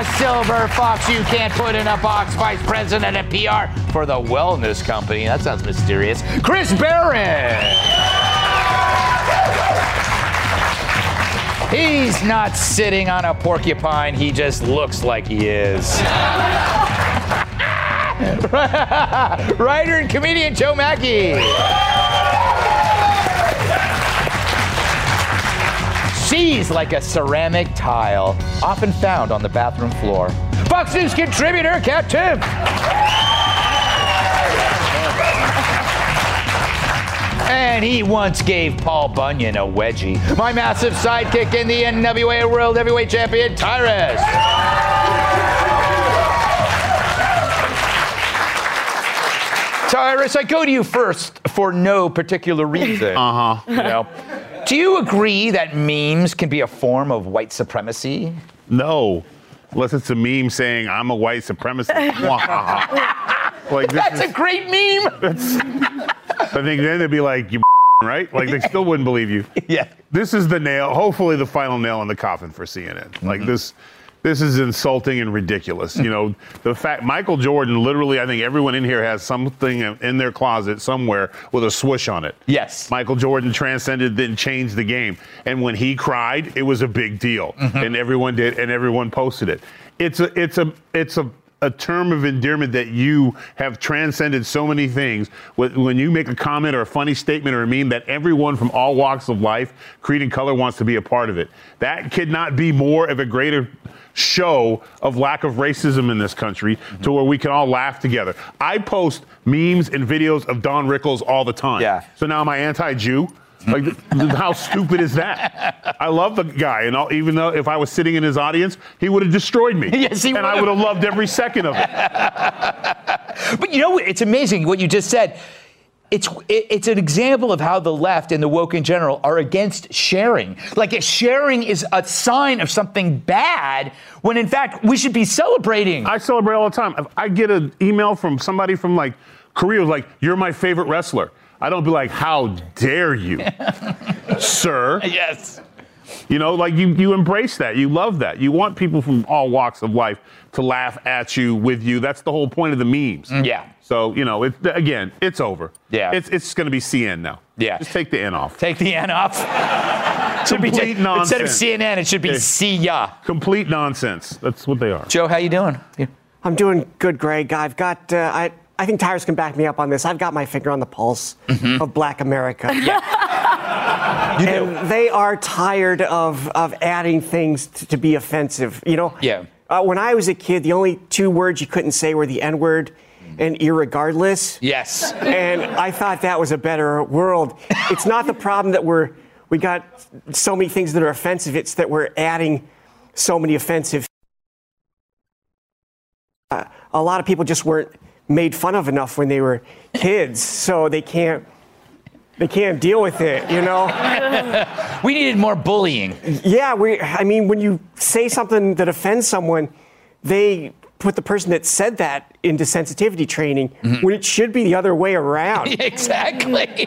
A silver fox you can't put in a box. Vice president of PR for the wellness company. That sounds mysterious. Chris Barron. He's not sitting on a porcupine. He just looks like he is. Writer and comedian Joe Machi. Like a ceramic tile, often found on the bathroom floor. Fox News contributor Kat Timpf. And he once gave Paul Bunyan a wedgie. My massive sidekick in the NWA World Heavyweight Champion, Tyrus. Tyrus, I go to you first for no particular reason. Uh huh. You know, do you agree that memes can be a form of white supremacy? No, unless it's a meme saying I'm a white supremacist. like this That's is, a great meme. I think then they'd be like, you right? Like they still wouldn't believe you. Yeah. This is the nail, hopefully the final nail in the coffin for CNN. Like mm-hmm. this, this is insulting and ridiculous. You know, the fact Michael Jordan, literally, I think everyone in here has something in their closet somewhere with a swoosh on it. Yes. Michael Jordan transcended then changed the game. And when he cried, it was a big deal. Mm-hmm. And everyone did, and everyone posted it. It's a, it's a, it's a, a term of endearment that you have transcended so many things. When when you make a comment or a funny statement or a meme, that everyone from all walks of life, creed and color, wants to be a part of it. That could not be more of a greater show of lack of racism in this country to where we can all laugh together. I post memes and videos of Don Rickles all the time. Yeah. So now am I anti-Jew? Like, how stupid is that? I love the guy, and all, even though if I was sitting in his audience, he would have destroyed me. Yes, he and I would have loved every second of it. But you know, it's amazing what you just said. It's it- it's an example of how the left and the woke in general are against sharing. Like if sharing is a sign of something bad, when in fact we should be celebrating. I celebrate all the time. If I get an email from somebody from like Korea, who's like, "You're my favorite wrestler," I don't be like, "How dare you, sir?" yes. You know, like you, you embrace that. You love that. You want people from all walks of life to laugh at you, with you. That's the whole point of the memes. Yeah. So, you know, it, again, it's over. Yeah. It's, it's going to be CN now. Yeah. Just take the N off. Take the N off. Should be Complete Instead of. CNN, it should be Yeah. see ya. Complete nonsense. That's what they are. Joe, how you doing? I'm doing good, Greg. I've got, uh, I, I think Tyrus can back me up on this. I've got my finger on the pulse Mm-hmm. of black America. and they are tired of, of adding things to, to be offensive. You know? Yeah. Uh, when I was a kid, the only two words you couldn't say were the N word and irregardless. Yes. And I thought that was a better world. It's not the problem that we're, we got so many things that are offensive, it's that we're adding so many offensive uh, a lot of people just weren't made fun of enough when they were kids, so they can't they can't deal with it, you know? We needed more bullying. yeah, we I mean when you say something that offends someone, they put the person that said that into sensitivity training mm-hmm. when it should be the other way around. exactly.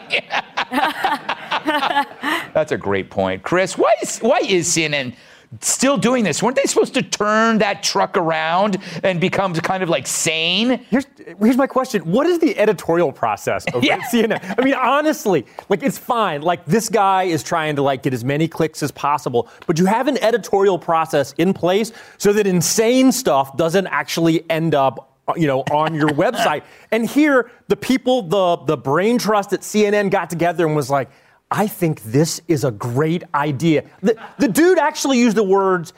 That's a great point, Chris. Why is why is CNN still doing this? Weren't they supposed to turn that truck around and become kind of like sane? Here's, here's my question. What is the editorial process over Yeah. at CNN? I mean, honestly, like it's fine. Like this guy is trying to like get as many clicks as possible, but you have an editorial process in place so that insane stuff doesn't actually end up uh, you know on your website. And here the people the the brain trust at CNN got together and was like I think this is a great idea. The, the dude actually used the words,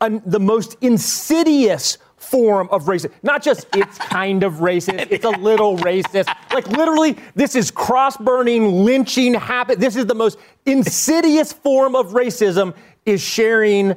"Un- the most insidious form of racism. Not just it's kind of racist, it's a little racist. Like literally, this is cross-burning, lynching habit. This is the most insidious form of racism is sharing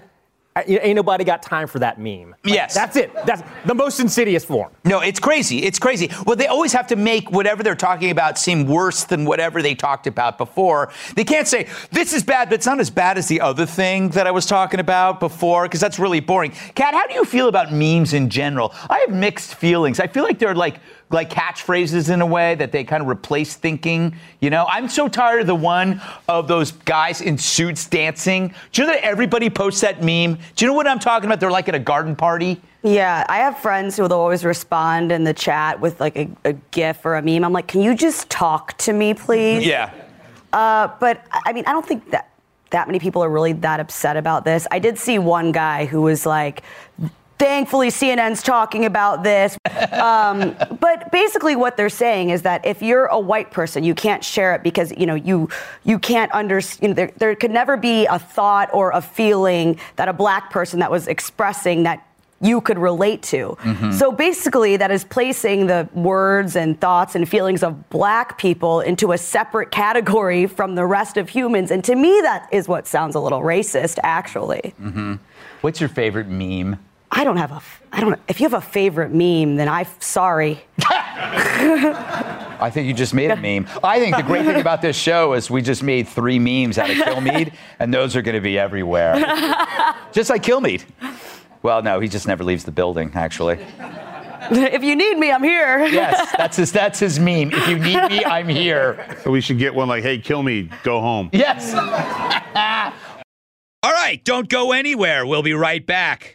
Ain't nobody got time for that meme. Like, yes. That's it. That's the most insidious form. No, it's crazy. It's crazy. Well, they always have to make whatever they're talking about seem worse than whatever they talked about before. They can't say, this is bad, but it's not as bad as the other thing that I was talking about before, because that's really boring. Kat, how do you feel about memes in general? I have mixed feelings. I feel like they're like like catchphrases in a way that they kind of replace thinking. You know, I'm so tired of the one of those guys in suits dancing. Do you know that everybody posts that meme? Do you know what I'm talking about? They're like at a garden party. Yeah, I have friends who will always respond in the chat with like a, a GIF or a meme. I'm like, can you just talk to me, please? Yeah. Uh, but I mean, I don't think that that many people are really that upset about this. I did see one guy who was like, Thankfully, CNN's talking about this. Um, but basically, what they're saying is that if you're a white person, you can't share it because you know you you can't understand. You know, there, there could never be a thought or a feeling that a black person that was expressing that you could relate to. Mm-hmm. So basically, that is placing the words and thoughts and feelings of black people into a separate category from the rest of humans. And to me, that is what sounds a little racist, actually. Mm-hmm. What's your favorite meme? I don't have a. I don't. If you have a favorite meme, then I'm sorry. I think you just made a meme. I think the great thing about this show is we just made three memes out of Kilmeade, and those are going to be everywhere. just like Kilmeade. Well, no, he just never leaves the building, actually. if you need me, I'm here. yes, that's his, that's his meme. If you need me, I'm here. So we should get one like, hey, kill me, go home. Yes. All right, don't go anywhere. We'll be right back.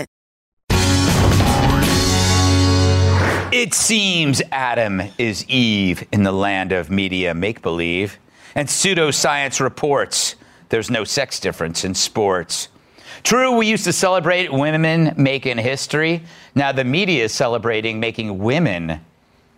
It seems Adam is Eve in the land of media make believe, and pseudoscience reports there's no sex difference in sports. True, we used to celebrate women making history. Now the media is celebrating making women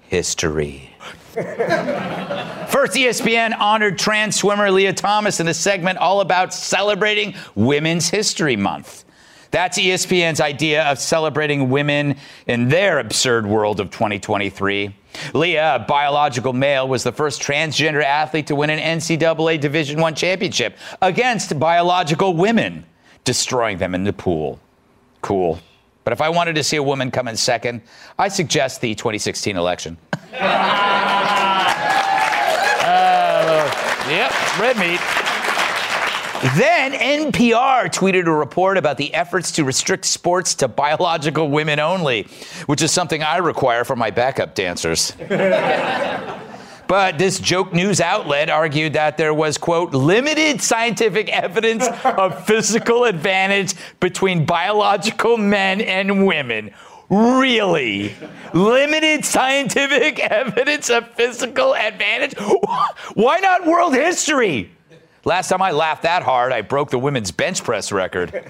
history. First, ESPN honored trans swimmer Lia Thomas in a segment all about celebrating Women's History Month. That's ESPN's idea of celebrating women in their absurd world of 2023. Lia, a biological male, was the first transgender athlete to win an NCAA Division I championship against biological women, destroying them in the pool. Cool. But if I wanted to see a woman come in second, I suggest the 2016 election. uh, yep, red meat. Then NPR tweeted a report about the efforts to restrict sports to biological women only, which is something I require for my backup dancers. But this joke news outlet argued that there was, quote, limited scientific evidence of physical advantage between biological men and women. Really? Limited scientific evidence of physical advantage? Why not world history? Last time I laughed that hard, I broke the women's bench press record.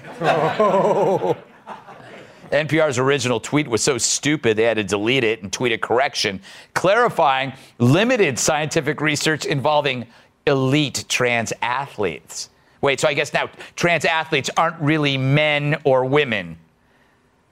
NPR's original tweet was so stupid they had to delete it and tweet a correction, clarifying limited scientific research involving elite trans athletes. Wait, so I guess now trans athletes aren't really men or women.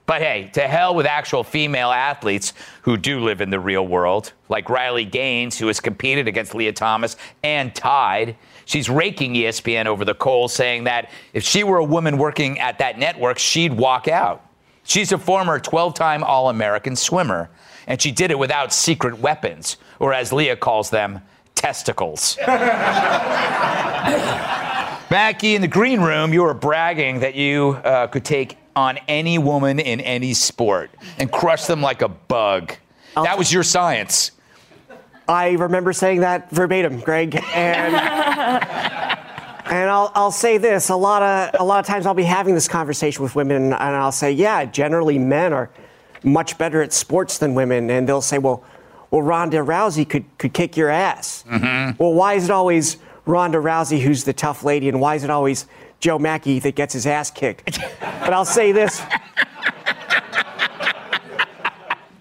But hey, to hell with actual female athletes who do live in the real world, like Riley Gaines, who has competed against Lia Thomas and tied. She's raking ESPN over the coals, saying that if she were a woman working at that network, she'd walk out. She's a former 12 time All American swimmer, and she did it without secret weapons, or as Lia calls them, testicles. Machi, in the green room, you were bragging that you uh, could take on any woman in any sport and crush them like a bug. That was your science. I remember saying that verbatim, Greg. And And I'll, I'll say this: a lot of a lot of times I'll be having this conversation with women, and I'll say, yeah, generally men are much better at sports than women, and they'll say, well, well, Ronda Rousey could could kick your ass. Mm-hmm. Well, why is it always Ronda Rousey who's the tough lady, and why is it always Joe Machi that gets his ass kicked? but I'll say this.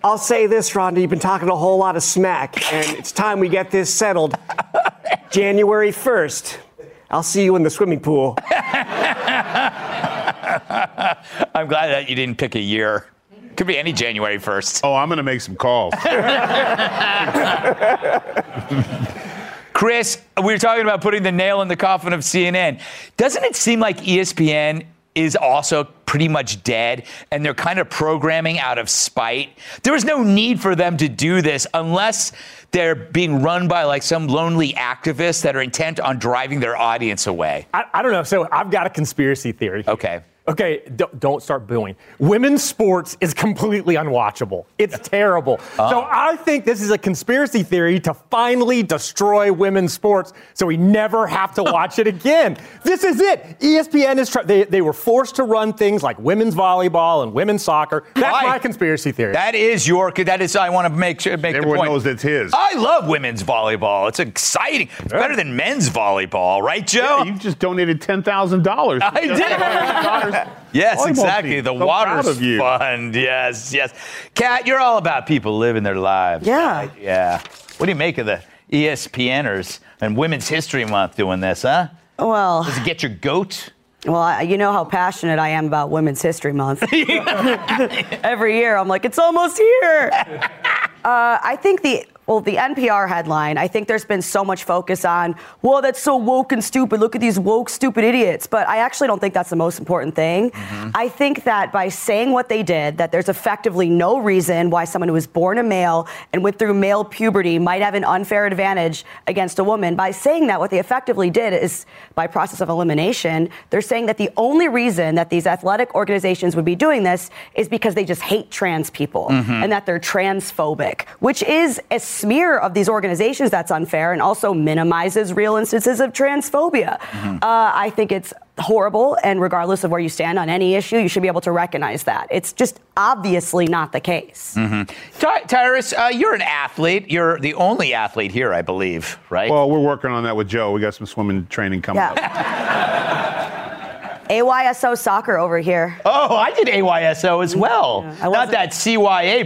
I'll say this, Ronda. You've been talking a whole lot of smack, and it's time we get this settled. January 1st. I'll see you in the swimming pool. I'm glad that you didn't pick a year. Could be any January 1st. Oh, I'm going to make some calls. Chris, we were talking about putting the nail in the coffin of CNN. Doesn't it seem like ESPN is also pretty much dead and they're kind of programming out of spite? There is no need for them to do this unless they're being run by like some lonely activists that are intent on driving their audience away. I, I don't know. So I've got a conspiracy theory. Okay. Okay, don't, don't start booing. Women's sports is completely unwatchable. It's terrible. Uh. So I think this is a conspiracy theory to finally destroy women's sports so we never have to watch it again. This is it. ESPN is trying, they, they were forced to run things like women's volleyball and women's soccer. That's Why? my conspiracy theory. That is your. That is. I want to make sure make the Everyone point. knows that's his. I love women's volleyball. It's exciting. It's better than men's volleyball, right, Joe? you just donated ten thousand dollars. I did. Yes, Volleyball exactly. The So Waters of you. Fund. Yes, yes. Kat, you're all about people living their lives. Yeah. right? Yeah. What do you make of the ESPNers and Women's History Month doing this, huh? Well, Does it get your goat? well, I- you know how passionate I am about Women's History Month. Every year, I'm like, it's almost here. Uh, I think the well, the NPR headline. I think there's been so much focus on, well, that's so woke and stupid. Look at these woke, stupid idiots. But I actually don't think that's the most important thing. Mm-hmm. I think that by saying what they did, that there's effectively no reason why someone who was born a male and went through male puberty might have an unfair advantage against a woman. By saying that, what they effectively did is, by process of elimination, they're saying that the only reason that these athletic organizations would be doing this is because they just hate trans people mm-hmm. and that they're transphobic, which is a smear of these organizations that's unfair and also minimizes real instances of transphobia. Uh, I think it's horrible, and regardless of where you stand on any issue, you should be able to recognize that. It's just obviously not the case. Ty- Tyrus, uh, you're an athlete. You're the only athlete here, I believe, right? Well, we're working on that with Joe. We got some swimming training coming up. AYSO soccer over here. oh, I did AYSO as well. I Not wasn't- that CYA.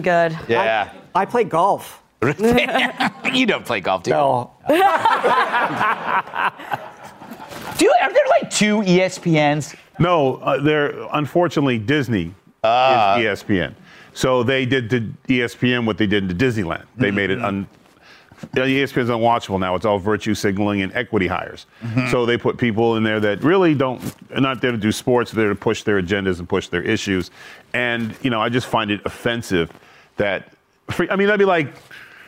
Good. Yeah. I play golf. you don't play golf, do you? No. Do you, are there like two ESPNs? No, uh, they're unfortunately Disney Ah. is ESPN. So they did to ESPN what they did to Disneyland. They made it un. ESPN's unwatchable now. It's all virtue signaling and equity hires. So they put people in there that really don't are not there to do sports. They're there to push their agendas and push their issues. And you know, I just find it offensive that. I mean, that'd be like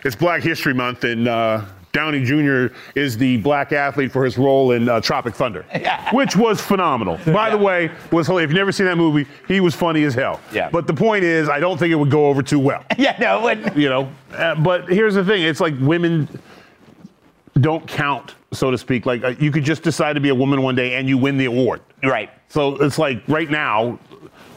it's Black History Month and. Uh, Downey Jr. is the black athlete for his role in uh, Tropic Thunder, which was phenomenal. By the way, was hilarious. if you've never seen that movie, he was funny as hell. Yeah. But the point is, I don't think it would go over too well. Yeah, no, it wouldn't. You know, uh, but here's the thing: it's like women don't count, so to speak. Like uh, you could just decide to be a woman one day and you win the award. Right. So it's like right now,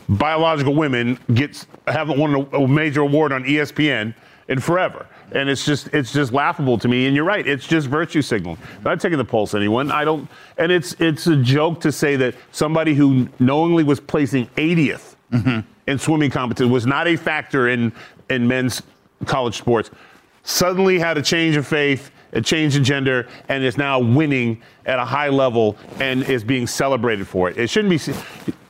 biological women gets haven't won a, a major award on ESPN in forever, and it's just it's just laughable to me. And you're right, it's just virtue signaling. Not taking the pulse anyone. I don't, and it's it's a joke to say that somebody who knowingly was placing 80th mm-hmm. in swimming competition was not a factor in in men's college sports. Suddenly had a change of faith, a change in gender, and is now winning at a high level and is being celebrated for it. It shouldn't be.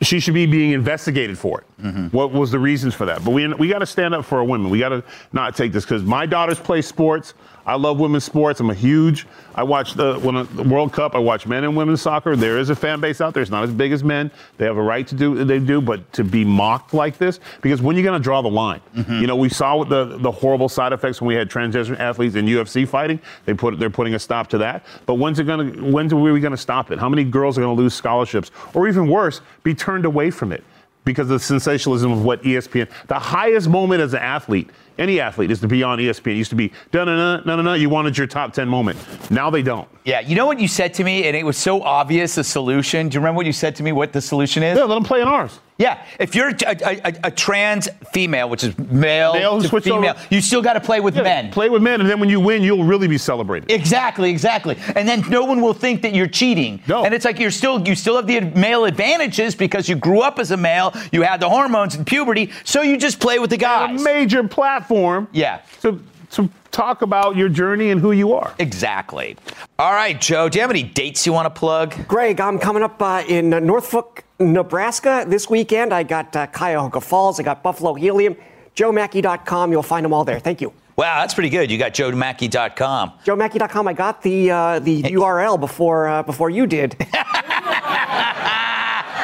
She should be being investigated for it. Mm-hmm. What was the reasons for that? But we we got to stand up for our women. We got to not take this because my daughters play sports. I love women's sports. I'm a huge. I watch the when the World Cup. I watch men and women's soccer. There is a fan base out there. It's not as big as men. They have a right to do they do, but to be mocked like this because when you're going to draw the line, mm-hmm. you know, we saw the the horrible side effects when we had transgender athletes in UFC fighting. They put they're putting a stop to that. But when's it going to when's are we going to stop it? How many girls are going to lose scholarships, or even worse, be turned away from it? because of the sensationalism of what ESPN. The highest moment as an athlete any athlete is to be on ESPN. It used to be no no no no no no. You wanted your top ten moment. Now they don't. Yeah, you know what you said to me, and it was so obvious the solution. Do you remember what you said to me? What the solution is? Yeah, let them play in ours. Yeah, if you're a, a, a, a trans female, which is male, Male, to switch female, over. you still got to play with Yeah, men. Play with men, and then when you win, you'll really be celebrated. Exactly, exactly. And then no one will think that you're cheating. No. And it's like you're still you still have the male advantages because you grew up as a male, you had the hormones and puberty, so you just play with the guys. a guys. major platform. Yeah. To to talk about your journey and who you are. Exactly. All right, Joe, do you have any dates you want to plug? Greg, I'm coming up uh, in uh, Norfolk, Nebraska this weekend. I got uh, Cuyahoga Falls, I got Buffalo Helium, joemachi.com. You'll find them all there. Thank you. Wow, that's pretty good. You got joemachi.com. joemachi.com. I got the uh, the URL before uh, before you did.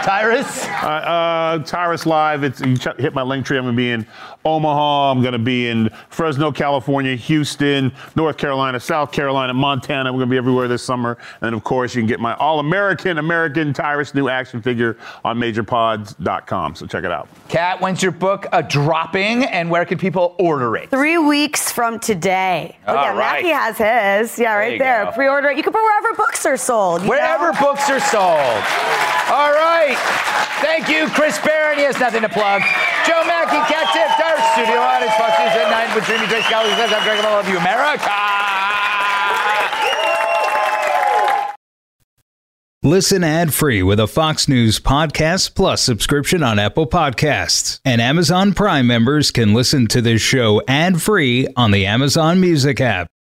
Tyrus? Uh, uh, Tyrus Live. It's you ch- hit my link tree. I'm going to be in Omaha. I'm going to be in Fresno, California, Houston, North Carolina, South Carolina, Montana. We're going to be everywhere this summer. And of course, you can get my All-American American Tyrus new action figure on MajorPods.com. So check it out. Kat, when's your book uh, dropping and where can people order it? Three weeks from today. Oh, All yeah, right. Machi has his. Yeah, right you there. go. Pre-order it. You can put wherever books are sold. Wherever know? books are sold. All right. Thank you, Chris Barron. He has nothing to plug. Joe Machi, Kat Timpf, our studio audience, Fox News at 9 with Dreamy Trace Gallagher says, I'm Greg, I love you, America. Listen ad free with a Fox News Podcast Plus subscription on Apple Podcasts. And Amazon Prime members can listen to this show ad free on the Amazon Music app.